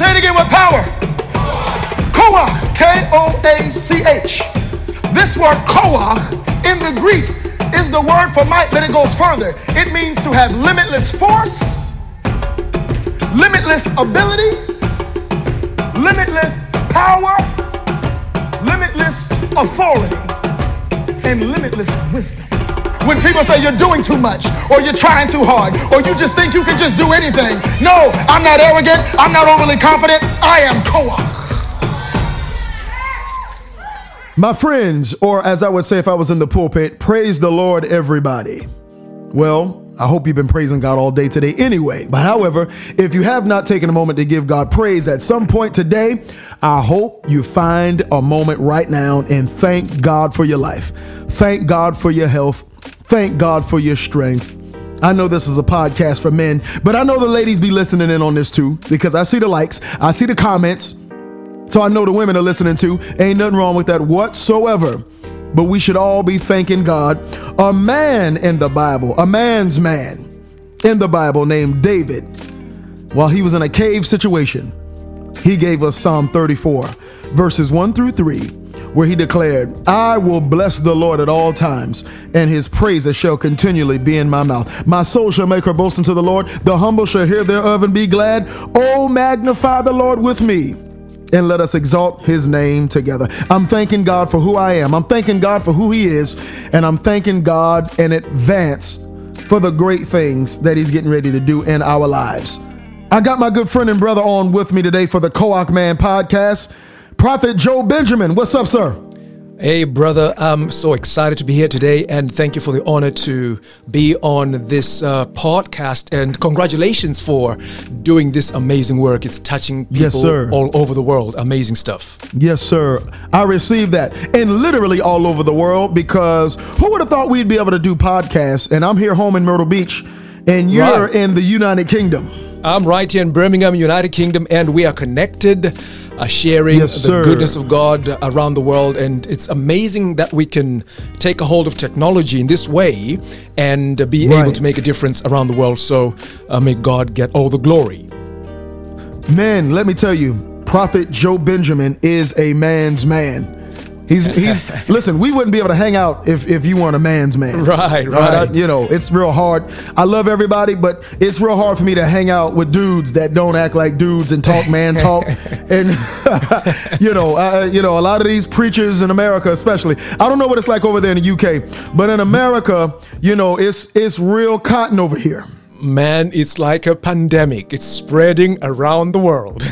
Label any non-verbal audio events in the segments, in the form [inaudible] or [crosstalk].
Say it again with power. Koach, K O A C H. This word koach in the Greek is the word for might, but it goes further. It means to have limitless force, limitless ability, limitless power, limitless authority, and limitless wisdom. When people say you're doing too much, or you're trying too hard, or you just think you can just do anything, no, I'm not arrogant, I'm not overly confident, I am Koach. My friends, or as I would say if I was in the pulpit, praise the Lord, everybody. Well, I hope you've been praising God all day today anyway. But however, if you have not taken a moment to give God praise at some point today, I hope you find a moment right now and thank God for your life. Thank God for your health. Thank God for your strength. I know this is a podcast for men, but I know the ladies be listening in on this too because I see the likes, I see the comments. So I know the women are listening too. Ain't nothing wrong with that whatsoever. But we should all be thanking God. A man in the Bible, a man's man in the Bible named David, while he was in a cave situation, he gave us Psalm 34, verses 1 through 3, where he declared, I will bless the Lord at all times, and his praises shall continually be in my mouth. My soul shall make her boast unto the Lord. The humble shall hear thereof and be glad. Oh, magnify the Lord with me and let us exalt his name together. I'm thanking God for who I am. I'm thanking God for who he is. And I'm thanking God in advance for the great things that he's getting ready to do in our lives. I got my good friend and brother on with me today for the Koach Man podcast. Prophet Joe Benjamin. What's up, sir? Hey, brother, I'm so excited to be here today, and thank you for the honor to be on this uh, podcast. And congratulations for doing this amazing work. It's touching people Yes, all over the world. Amazing stuff. Yes, sir. I received that. And literally all over the world because who would have thought we'd be able to do podcasts? And I'm here home in Myrtle Beach, and you're Right. in the United Kingdom. I'm right here in Birmingham, United Kingdom, and we are connected, uh, sharing Yes, the goodness of God around the world. And it's amazing that we can take a hold of technology in this way and be Right. able to make a difference around the world. So uh, may God get all the glory. Man, let me tell you, Prophet Joe Benjamin is a man's man. He's [laughs] he's listen, we wouldn't be able to hang out if if you weren't a man's man. [laughs] Right, I- right. you know, it's real hard. I love everybody, but it's real hard for me to hang out with dudes that don't act like dudes and talk man talk. [laughs] and you know, uh, you know, a lot of these preachers in America, especially. I don't know what it's like over there in the UK, but in America, you know, it's it's real cotton over here. Man, it's like a pandemic. It's spreading around the world.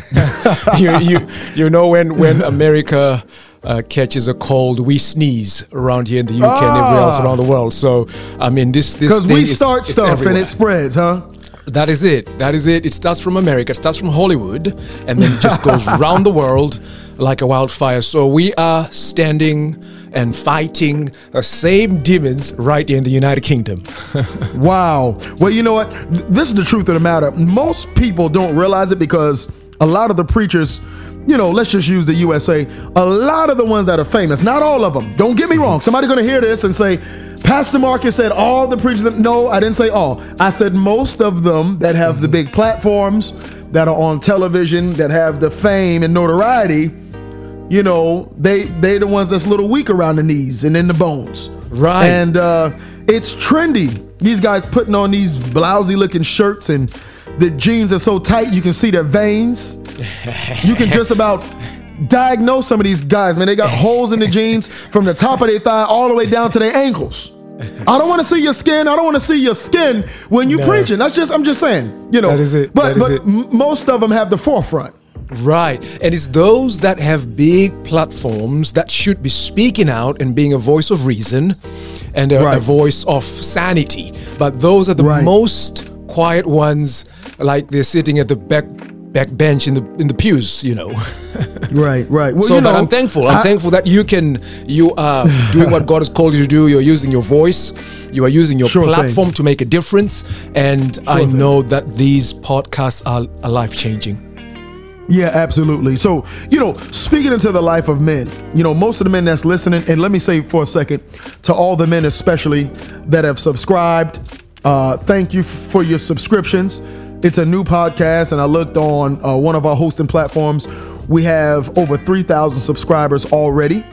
you, you, you know, when, when America uh, catches a cold, we sneeze around here in the UK and everywhere else Ah. around the world. So, I mean, this this Because we start it's stuff and it spreads, huh? That is it. That is it. It starts from America. It starts from Hollywood, and then just goes [laughs] around the world like a wildfire. So we are standing and fighting the same demons right here in the United Kingdom. [laughs] Wow. Well, you know what? This is the truth of the matter. Most people don't realize it because a lot of the preachers, you know, let's just use the USA. A lot of the ones that are famous, not all of them. Don't get me wrong. Somebody going to hear this and say, Pastor Marcus said all the preachers. that-" No, I didn't say all. I said most of them that have the big platforms, that are on television, that have the fame and notoriety. You know, they they the ones that's a little weak around the knees and in the bones. Right. And uh, it's trendy. These guys putting on these blousy looking shirts and the jeans are so tight you can see their veins. You can just about diagnose some of these guys, man. They got holes in the jeans from the top of their thigh all the way down to their ankles. I don't want to see your skin. I don't want to see your skin when you No. preaching. That's just I'm just saying, you know. That is it. But is but it. m- most of them have the forefront. Right. And it's those that have big platforms that should be speaking out and being a voice of reason and a, a voice of sanity. But those are the Right. most quiet ones, like they're sitting at the back back bench in the in the pews, you know. [laughs] Right, right. Well, so you know, but I'm thankful. I'm I- thankful that you can you are [laughs] doing what God has called you to do. You're using your voice. You are using your Sure thing. platform to make a difference. And I thing. know that these podcasts are, are life changing. Yeah, absolutely. So, you know, speaking into the life of men, you know, most of the men that's listening, and let me say for a second to all the men, especially that have subscribed, uh, thank you for your subscriptions. It's a new podcast, and I looked on uh, one of our hosting platforms. We have over 3,000 subscribers already.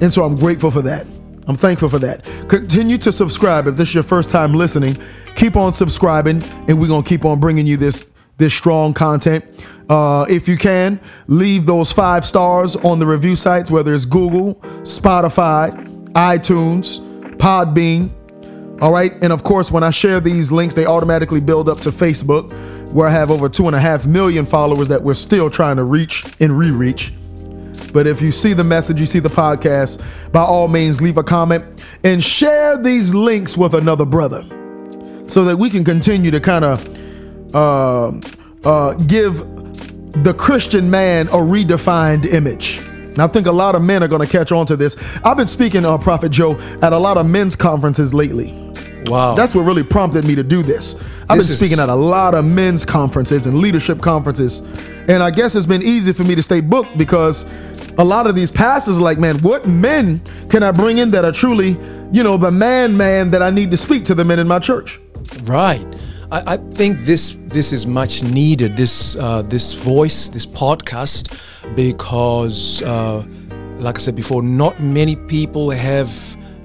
And so I'm grateful for that. I'm thankful for that. Continue to subscribe. If this is your first time listening, keep on subscribing, and we're to keep on bringing you this this strong content. Uh, if you can, leave those five stars on the review sites, whether it's Google, Spotify, iTunes, Podbean. All right. And of course, when I share these links, they automatically build up to Facebook, where I have over two and a half million followers that we're still trying to reach and re reach. But if you see the message, you see the podcast, by all means, leave a comment and share these links with another brother so that we can continue to kind of uh, uh, give the Christian man a redefined image. And I think a lot of men are going to catch on to this. I've been speaking, uh, Prophet Joe, at a lot of men's conferences lately. Wow. That's what really prompted me to do this. I've This been is- speaking at a lot of men's conferences and leadership conferences. And I guess it's been easy for me to stay booked because a lot of these pastors are like, man, what men can I bring in that are truly, you know, the man man that I need to speak to the men in my church? Right. I, I think this this is much needed. This uh, this voice, this podcast, because, uh, like I said before, not many people have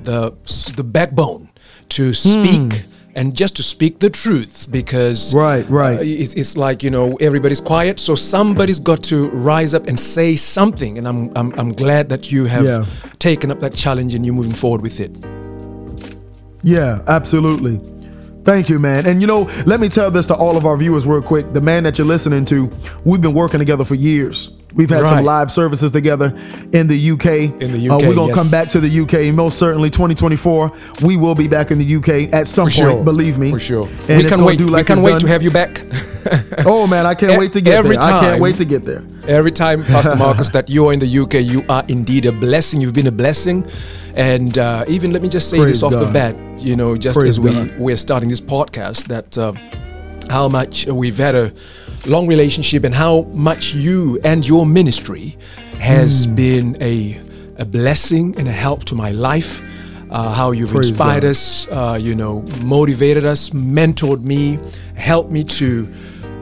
the the backbone to speak. And just to speak the truth, because Hmm. Right, right. uh, it's, it's like you know everybody's quiet, so somebody's got to rise up and say something. And I'm I'm, I'm glad that you have Yeah. taken up that challenge and you're moving forward with it. Yeah, absolutely. Thank you, man. And you know, let me tell this to all of our viewers real quick. The man that you're listening to, we've been working together for years. We've had some live services together in the UK. In the Uh, UK, we're going to yes. come back to the UK most certainly 2024. We will be back in the UK at some For point, sure. believe me. For sure. And we can gonna wait. do like we can wait done. to have you back. [laughs] Oh man, I can't E- wait to get every there. I can't wait to get there. Every time, Pastor [laughs] Marcus, that you are in the UK, you are indeed a blessing. You've been a blessing. And uh, even let me just say Praise this off the bat, you know, just Praise as we, God. we're starting this podcast, that uh, how much we've had a long relationship and how much you and your ministry has Hmm. been a, a blessing and a help to my life. Uh, how you've Praise inspired God. us, uh, you know, motivated us, mentored me, helped me to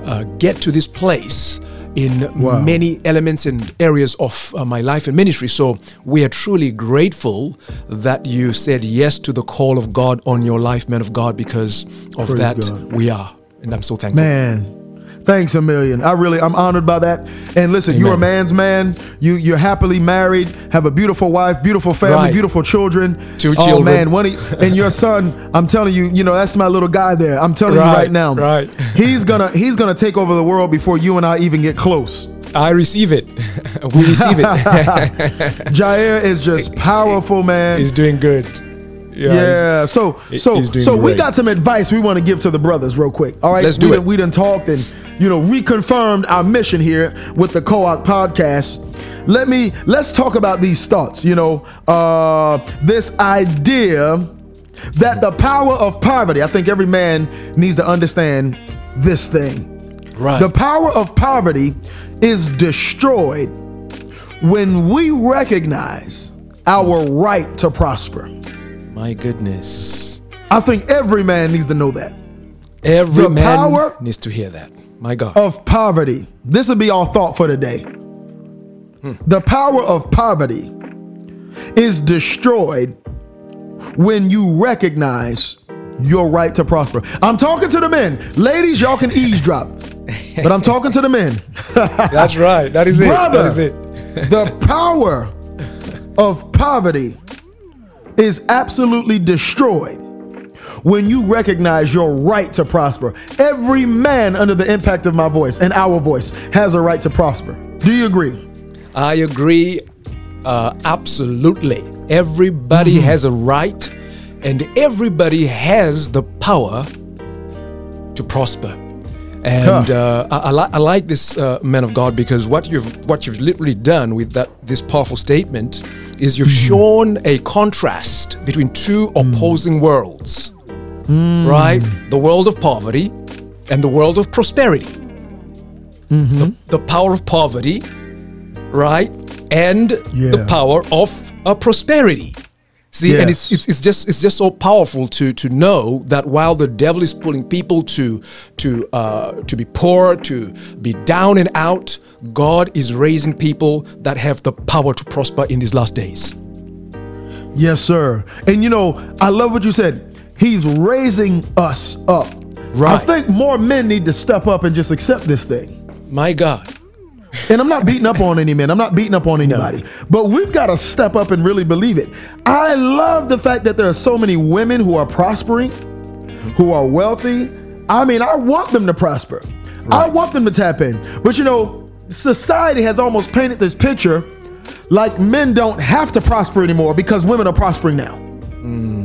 uh, get to this place in Wow. many elements and areas of uh, my life and ministry. So we are truly grateful that you said yes to the call of God on your life, man of God, because of Praise that God. we are. And I'm so thankful. Man, thanks a million. I really, I'm honored by that. And listen, you're a man's man. You, you're happily married, have a beautiful wife, beautiful family, Right. beautiful children. Two oh, children. man, one of, and your son. I'm telling you, you know, that's my little guy there. I'm telling you Right, right now. right. He's gonna, he's gonna take over the world before you and I even get close. I receive it. [laughs] we receive it. [laughs] Jair is just [laughs] powerful, man. He's doing good. Yeah. So so doing so we great. got some advice we want to give to the brothers real quick. All right. Let's do we it. Done, we done talked and you know reconfirmed our mission here with the Koach podcast. Let me let's talk about these thoughts. You know, uh, this idea that the power of poverty. I think every man needs to understand this thing. Right. The power of poverty is destroyed when we recognize our right to prosper. My goodness. I think every man needs to know that. Every The man power- needs to hear that. My God. Of poverty. This will be our thought for today. Hmm. The power of poverty is destroyed when you recognize your right to prosper. I'm talking to the men. Ladies, y'all can eavesdrop. But I'm talking to the men. [laughs] That's right. That is Brother, That is it. the power of poverty is absolutely destroyed when you recognize your right to prosper. Every man under the impact of my voice and our voice has a right to prosper. Do you agree? I agree uh, absolutely. Everybody Mm-hmm. has a right and everybody has the power to prosper. And uh, I, I, li- I like this uh, man of God because what you've what you've literally done with that this powerful statement is you've Mm-hmm. shown a contrast between two Mm. opposing worlds, right? The world of poverty and the world of prosperity. Mm-hmm. The, the power of poverty, right? And Yeah. the power of uh, prosperity. See, and it's, it's it's just it's just so powerful to to know that while the devil is pulling people to to uh, to be poor, to be down and out, God is raising people that have the power to prosper in these last days. Yes, sir. And you know, I love what you said. He's raising us up. Right. I think more men need to step up and just accept this thing. My God, And I'm not beating up on any men. I'm not beating up on anybody. But we've got to step up and really believe it. I love the fact that there are so many women who are prospering, who are wealthy. I mean, I want them to prosper. I want them to tap in. But you know, society has almost painted this picture like men don't have to prosper anymore because women are prospering now. Mm.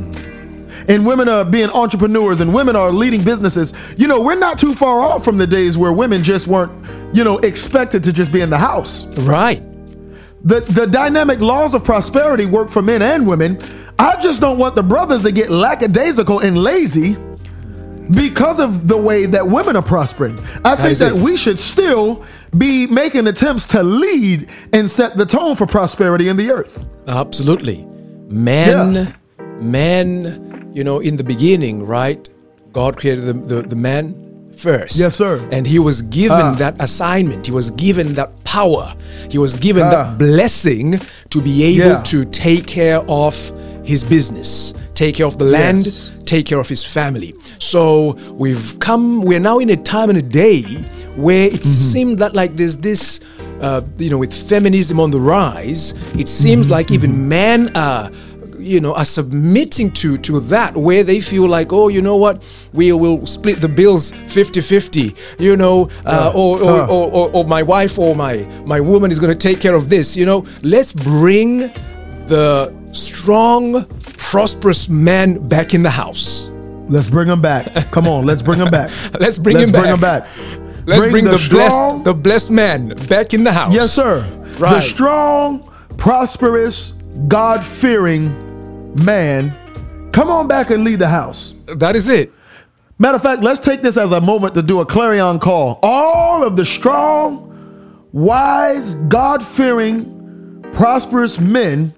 And women are being entrepreneurs and women are leading businesses. You know, we're not too far off from the days where women just weren't, you know, expected to just be in the house. right? The the dynamic laws of prosperity work for men and women. I just don't want the brothers to get lackadaisical and lazy because of the way that women are prospering. I think that it. we should still be making attempts to lead and set the tone for prosperity in the earth. Absolutely. Men, Yeah. man, you know, in the beginning, right? God created the, the, the man first. Yes, sir. And he was given Ah. that assignment. He was given that power. He was given Ah. that blessing to be able Yeah. to take care of his business, take care of the land, Yes. take care of his family. So we've come, we're now in a time and a day where it Mm-hmm. seems that like there's this, uh, you know, with feminism on the rise, it seems Mm-hmm. like even men are you know are submitting to to that where they feel like oh you know what we will split the bills 50-50 you know uh, or, or, or, or, my wife or my my woman is going to take care of this you know let's bring the strong prosperous man back in the house Let's bring him back. Come on, let's bring him back. [laughs] Let's bring let's him bring back. them back. let's bring, the, strong- blessed the blessed man back in the house Yes, sir. The strong, prosperous, God fearing man. Come on back and lead the house. that is it Matter of fact, let's take this as a moment to do a clarion call. All of the strong, wise, God fearing, prosperous men,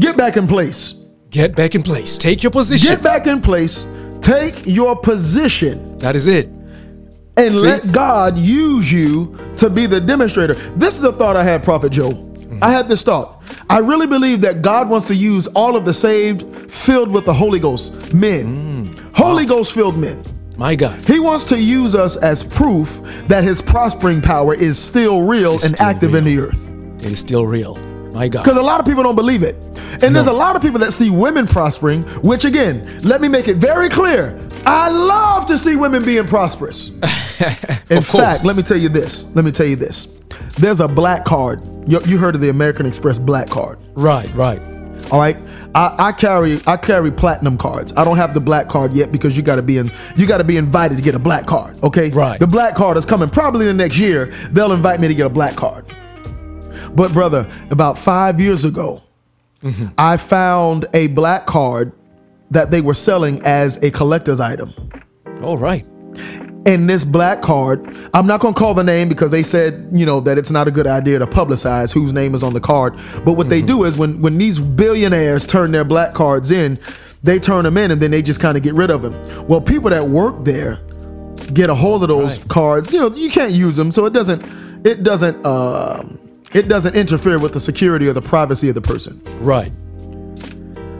get back in place. get back in place take your position Get back in place. Take your position. that is it and See? let God use you to be the demonstrator. This is a thought I had, Prophet Joe. Mm-hmm. I had this thought. I really believe that God wants to use all of the saved, filled with the Holy Ghost men, mm. Holy Ghost filled men. my god He wants to use us as proof that his prospering power is still real and still active in the earth. it is still real my god Because a lot of people don't believe it. And there's a lot of people that see women prospering, which again, let me make it very clear. I love to see women being prosperous. [laughs] In fact, course. let me tell you this. Let me tell you this. There's a black card. You, you heard of the American Express black card. right right All right. I, I carry I carry platinum cards. I don't have the black card yet because you got to be in you got to be invited to get a black card. Okay. Right. The black card is coming probably the next year. They'll invite me to get a black card. But brother, about five years ago, Mm-hmm. I found a black card that they were selling as a collector's item. all right And this black card, I'm not going to call the name because they said, you know, that it's not a good idea to publicize whose name is on the card. But what they do is when when these billionaires turn their black cards in, they turn them in and then they just kind of get rid of them. Well, people that work there get a hold of those Right. cards. You know, you can't use them, so it doesn't it doesn't um it doesn't interfere with the security or the privacy of the person. right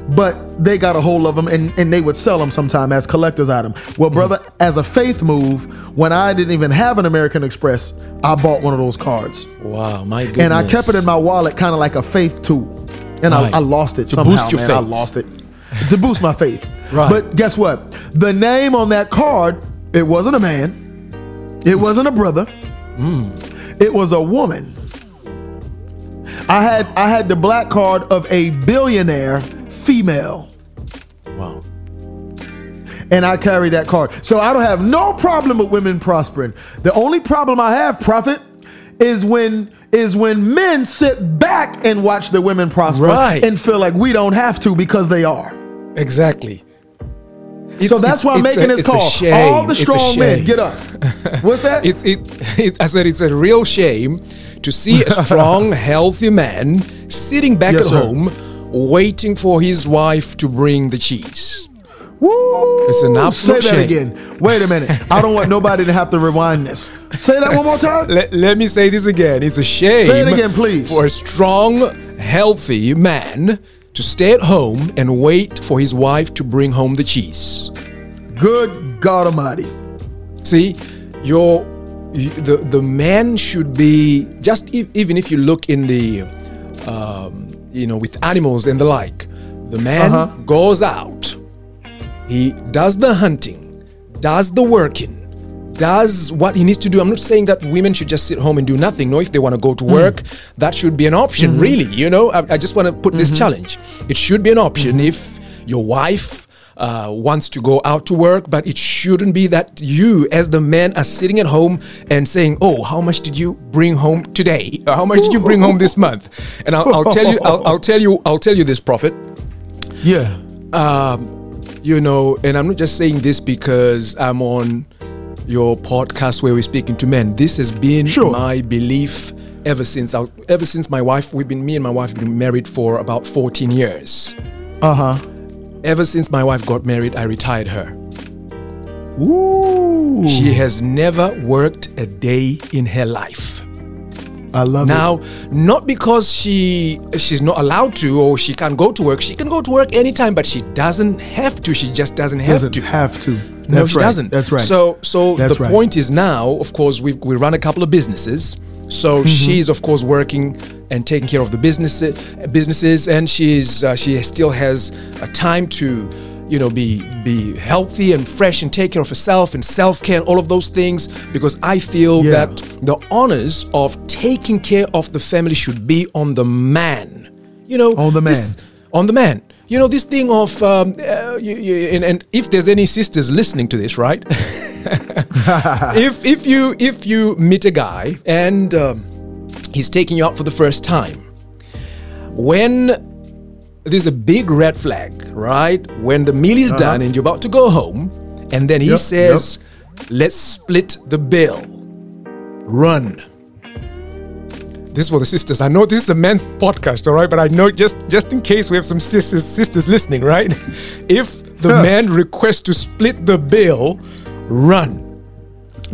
But they got a hold of them and, and they would sell them sometime as collector's item. Well, brother, as a faith move, when I didn't even have an American Express, I bought one of those cards. Wow, my goodness. And I kept it in my wallet kind of like a faith tool. And Right. I, I lost it To somehow, boost your man. I lost it. To boost my faith. Right. But guess what? The name on that card, it wasn't a man. It wasn't a brother. Hmm. It was a woman. I had I had the black card of a billionaire female Wow. and I carry that card. So I don't have no problem with women prospering. The only problem I have, prophet, is when is when men sit back and watch the women prosper Right. and feel like we don't have to because they are. Exactly. So that's why I'm making this call. All the strong men, get up. What's that? [laughs] It's it, it. I said it's a real shame to see a [laughs] strong, healthy man sitting back Yes, at sir. home, waiting for his wife to bring the cheese. Woo! It's an absolute Say that shame. again. Wait a minute. I don't want nobody to have to rewind this. Say that one more time. [laughs] Let, let me say this again. It's a shame. Say it again, please. For a strong, healthy man to stay at home and wait for his wife to bring home the cheese. Good God Almighty. See, your you- the the man should be just if, even if you look in the um, you know with animals and the like, the man Uh-huh. goes out, he does the hunting, does the working, does what he needs to do. I'm not saying that women should just sit home and do nothing. No, if they want to go to hmm. work, that should be an option. Hmm. Really, you know, I, I just want to put this hmm. challenge. It should be an option if your wife uh, wants to go out to work, but it shouldn't be that you, as the man, are sitting at home and saying, "Oh, how much did you bring home today? Or how much did you bring home this [laughs] month?" And I'll, I'll tell you, I'll, I'll [laughs] tell you, I'll tell you this, prophet. Yeah. Um, You know, and I'm not just saying this because I'm on your podcast where we're speaking to men. This has been Sure. my belief ever since. I, ever since my wife, we've been me and my wife have been married for about 14 years. Uh huh. Ever since my wife got married, I retired her. Ooh. She has never worked a day in her life. I love it. Now, not because she she's not allowed to or she can't go to work. She can go to work anytime, but she doesn't have to. She just doesn't have Doesn't to. have to. no, she right. doesn't. That's right. So, so That's the right. point is now, of course, we we run a couple of businesses. So Mm-hmm. she's of course working and taking care of the business businesses, and she's uh, she still has a time to, you know, be be healthy and fresh and take care of herself and self care and all of those things. Because I feel Yeah. that the honors of taking care of the family should be on the man. You know, On the this- man. on the man. You know this thing of, um, uh, you, you, and, and if there's any sisters listening to this, right? [laughs] if if you if you meet a guy and um, he's taking you out for the first time, when there's a big red flag, right? When the meal is done and you're about to go home, and then he Yep, says, "Let's split the bill." Run. This is for the sisters. I know this is a men's podcast, all right, but I know just just in case we have some sisters sisters listening, right? [laughs] If the Huh. man requests to split the bill, run.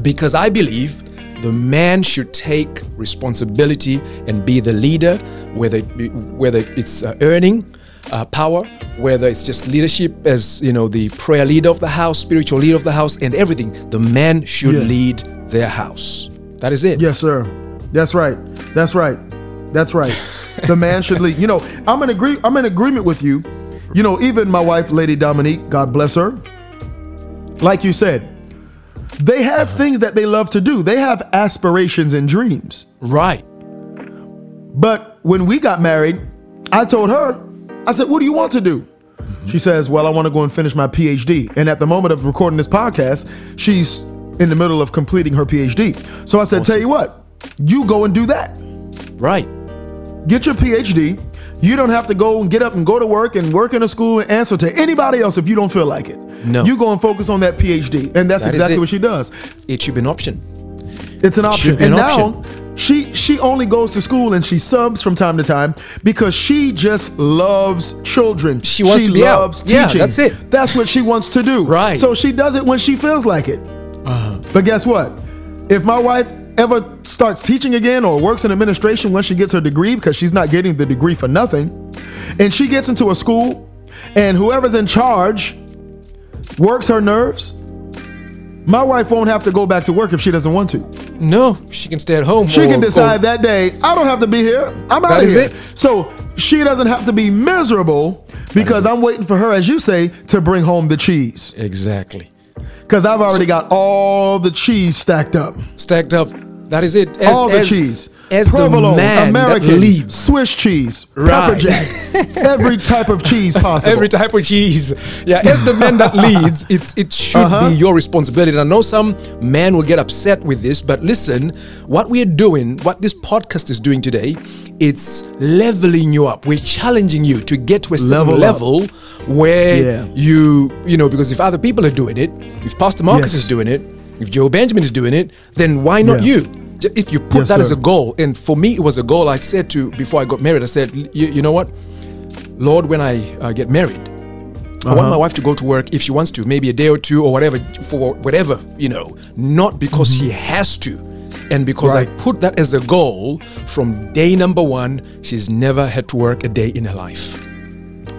Because I believe the man should take responsibility and be the leader, whether it be, whether it's uh, earning uh, power, whether it's just leadership as you know the prayer leader of the house, spiritual leader of the house, and everything. The man should Yeah. lead their house. That is it. Yes, sir. That's right. That's right. That's right. the man should lead. You know, I'm in agree. I'm in agreement with you. You know, even my wife, Lady Dominique, God bless her. Like you said, they have uh-huh. things that they love to do. They have aspirations and dreams. Right. But when we got married, I told her, I said, "What do you want to do?" Mm-hmm. She says, "Well, I want to go and finish my PhD." And at the moment of recording this podcast, she's in the middle of completing her PhD. So I said, "Tell you what, you go and do that." Right. get your PhD. You don't have to go and get up and go to work and work in a school and answer to anybody else if you don't feel like it. No. You go and focus on that PhD. And that's That exactly what she does. It should be an option. It's an option. be and an now she she only goes to school and she subs from time to time because she just loves children. She wants to be out. loves Yeah, teaching. that's it. That's what she wants to do. Right. So she does it when she feels like it. Uh-huh. But guess what? If my wife ever starts teaching again or works in administration once she gets her degree, because she's not getting the degree for nothing, and she gets into a school and whoever's in charge works her nerves, my wife won't have to go back to work if she doesn't want to. No, she can stay at home. She or can decide that day, I don't have to be here. I'm out of here. it. So she doesn't have to be miserable because I'm waiting for her, as you say, to bring home the cheese. Exactly. Because I've already got all the cheese stacked up. Stacked up. That is it. As, all the as- cheese. As provolone, the man American, that leads. Swiss cheese, pepper jack, [laughs] every type of cheese [laughs] possible. Every type of cheese. Yeah, as the man that leads, it's it should Uh-huh. be your responsibility. And I know some men will get upset with this, but listen, what we are doing, what this podcast is doing today, it's leveling you up. We're challenging you to get to a certain Level level where Yeah. you, you know, because if other people are doing it, if Pastor Marcus Yes. is doing it, if Joe Benjamin is doing it, then why not Yeah. you? If you put Yes, that as a goal, and for me it was a goal. I said to before I got married, I said, you, know what? Lord, when I uh, get married, I want my wife to go to work if she wants to, maybe a day or two or whatever, for whatever, you know, not because she has to. And because Right. I put that as a goal from day number one, she's never had to work a day in her life.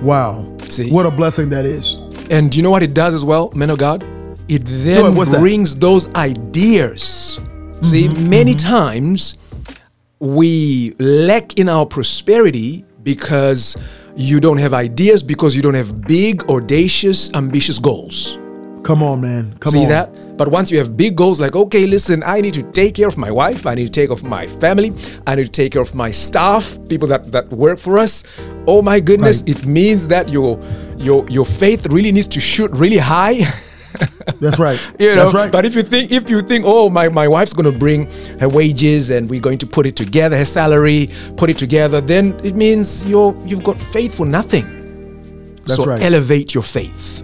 Wow. See? What a blessing that is. And you know what it does as well, men of God? It then ahead, what's that? brings those ideas. See, Mm-hmm, many times we lack in our prosperity because you don't have ideas, because you don't have big, audacious, ambitious goals. Come on, man. Come See on. that? But once you have big goals, like, okay, listen, I need to take care of my wife, I need to take care of my family, I need to take care of my staff, people that, that work for us. Oh my goodness, Right. it means that your your your faith really needs to shoot really high. [laughs] [laughs] That's right. you know, That's right. but if you think if you think, oh my, my wife's gonna bring her wages and we're going to put it together, her salary, put it together, then it means you're you've got faith for nothing. That's so right. elevate your faith.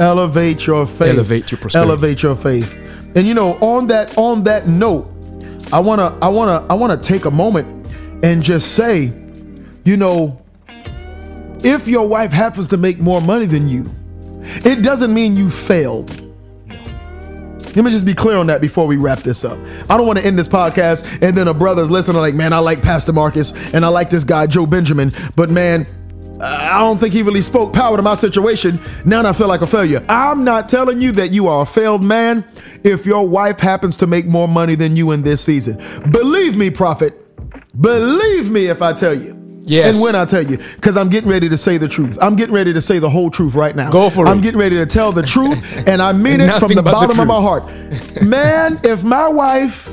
elevate your faith Elevate your prosperity. elevate your faith and you know on that on that note i want to i want to i want to take a moment and just say you know if your wife happens to make more money than you it doesn't mean you failed let me just be clear on that before we wrap this up. I don't want to end this podcast and then a brother's listening like, man, I like Pastor Marcus and I like this guy, Joe Benjamin, but man, I don't think he really spoke power to my situation. Now I feel like a failure. I'm not telling you that you are a failed man if your wife happens to make more money than you in this season. Believe me, prophet. Believe me if I tell you. Yes. And when I tell you, because I'm getting ready to say the truth. I'm getting ready to say the whole truth right now. Go for it. I'm getting ready to tell the truth, and I mean it from the but the bottom of my heart. Man, if my wife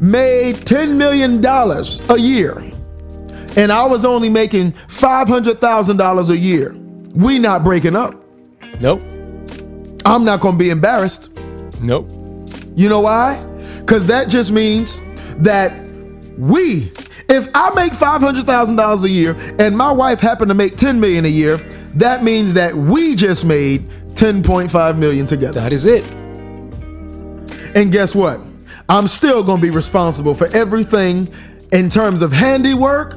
made $10 million a year, and I was only making $500,000 a year, we not breaking up. Nope. I'm not going to be embarrassed. Nope. You know why? Because that just means that we, if I make $500,000 a year and my wife happened to make 10 million a year, that means that we just made 10.5 million together. That is it. And guess what? I'm still going to be responsible for everything in terms of handiwork,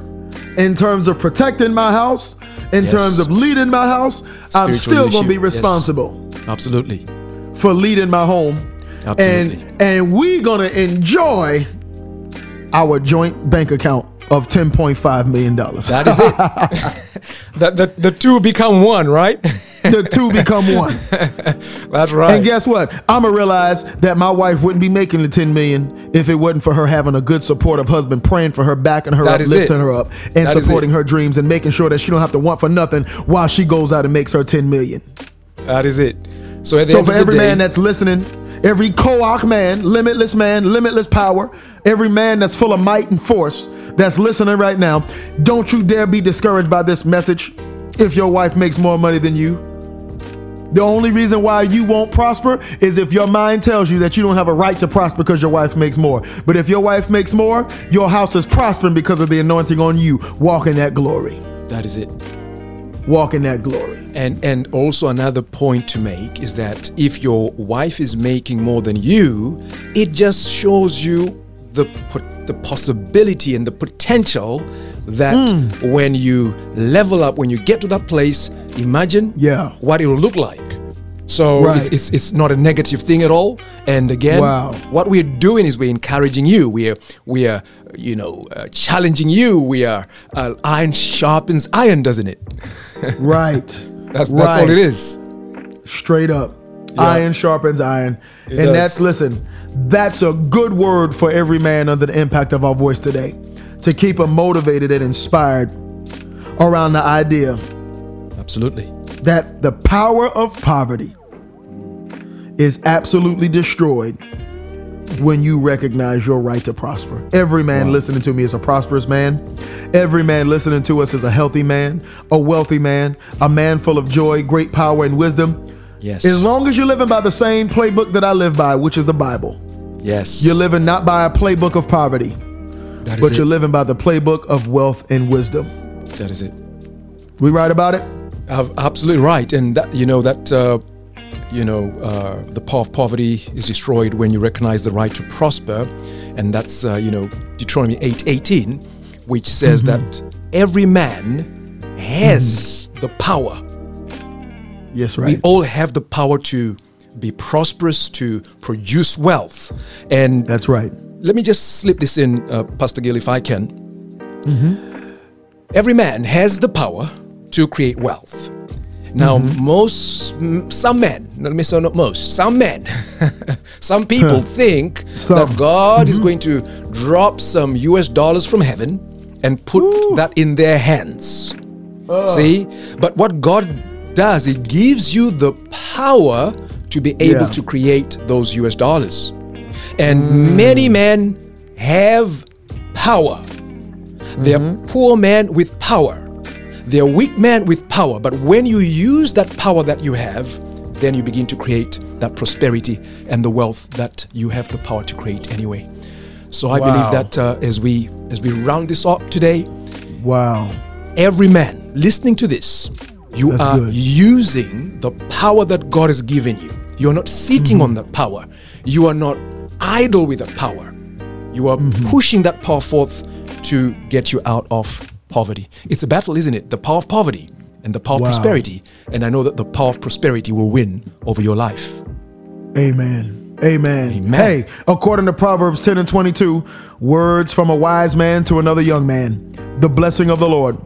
in terms of protecting my house, in Yes. terms of leading my house. I'm still going to be leadership, yes. responsible Absolutely. for leading my home. Absolutely. And and we gonna enjoy our joint bank account of ten point five million dollars. That is it. [laughs] that the, the two become one, right? the two become one. [laughs] That's right. And guess what? I'ma realize that my wife wouldn't be making the 10 million if it wasn't for her having a good supportive husband praying for her, backing her That up, lifting it. her up, and That supporting her dreams and making sure that she don't have to want for nothing while she goes out and makes her 10 million. that is it. So the So for the every day, man that's listening, every Koach man, limitless man, limitless power, every man that's full of might and force that's listening right now, don't you dare be discouraged by this message if your wife makes more money than you. The only reason why you won't prosper is if your mind tells you that you don't have a right to prosper because your wife makes more. But if your wife makes more, your house is prospering because of the anointing on you. Walk in that glory. that is it. Walk in that glory. And and also another point to make is that if your wife is making more than you, it just shows you the the possibility and the potential that Hmm. when you level up, when you get to that place, imagine Yeah. what it will look like. So Right. it's, it's it's not a negative thing at all. And again, Wow. what we're doing is we're encouraging you. We are we are you know uh, challenging you. We are uh, iron sharpens iron, doesn't it? [laughs] Right. That's that's all Right. it is. straight up. Yeah. Iron sharpens iron. It and does. that's, listen, that's a good word for every man under the impact of our voice today to keep them motivated and inspired around the idea Absolutely. that the power of poverty is absolutely destroyed when you recognize your right to prosper. Every man listening to me is a prosperous man. Every man listening to us is a healthy man, a wealthy man, a man full of joy, great power, and wisdom. Yes. As long as you're living by the same playbook that I live by, which is the Bible, yes. you're living not by a playbook of poverty, but it. you're living by the playbook of wealth and wisdom. That is it. We right about it? Absolutely right. And that you know that uh, you know uh, the power of poverty is destroyed when you recognize the right to prosper, and that's uh, you know Deuteronomy eight eighteen, which says Mm-hmm. that every man has the power. Yes, right. We all have the power to be prosperous, to produce wealth. And That's right. let me just slip this in, uh, Pastor Gill, if I can. Mm-hmm. Every man has the power to create wealth. Now, Mm-hmm. most, some men, let me say not most, some men, [laughs] some people [laughs] think Some. Mm-hmm. that God is going to drop some US dollars from heaven and put that in their hands. See? But what God does, He gives you the power to be able Yeah. to create those US dollars. And many men have power. They're poor men with power. They're weak men with power. But when you use that power that you have, then you begin to create that prosperity and the wealth that you have the power to create anyway. So I Wow. believe that uh, as we as we round this up today, Wow. every man listening to this, you That's are good. using the power that God has given you. You're not sitting Mm-hmm. on that power. You are not idle with that power. You are Mm-hmm. pushing that power forth to get you out of poverty. It's a battle, isn't it? The power of poverty and the power Wow. of prosperity. And I know that the power of prosperity will win over your life. Amen. Amen. Amen. Hey, according to Proverbs 10 and 22, words from a wise man to another young man, the blessing of the Lord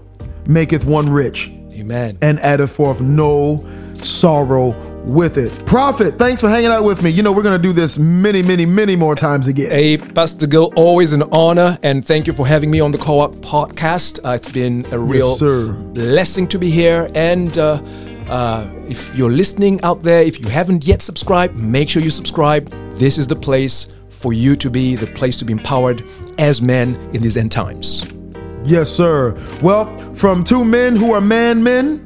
maketh one rich Amen. and addeth forth no sorrow with it. Prophet, thanks for hanging out with me. You know, we're going to do this many, many, many more times again. Hey, Pastor Gill, always an honor, and thank you for having me on the Koach podcast. Uh, it's been a real sir. blessing to be here. And uh, uh, if you're listening out there, if you haven't yet subscribed, make sure you subscribe. This is the place for you to be, the place to be empowered as men in these end times. Yes, sir. Well, from two men who are man men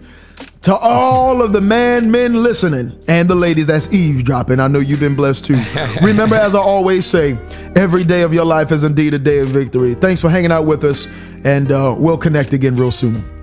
to all of the man men listening and the ladies that's eavesdropping, I know you've been blessed too. [laughs] Remember, as I always say, every day of your life is indeed a day of victory. Thanks for hanging out with us, and uh, we'll connect again real soon.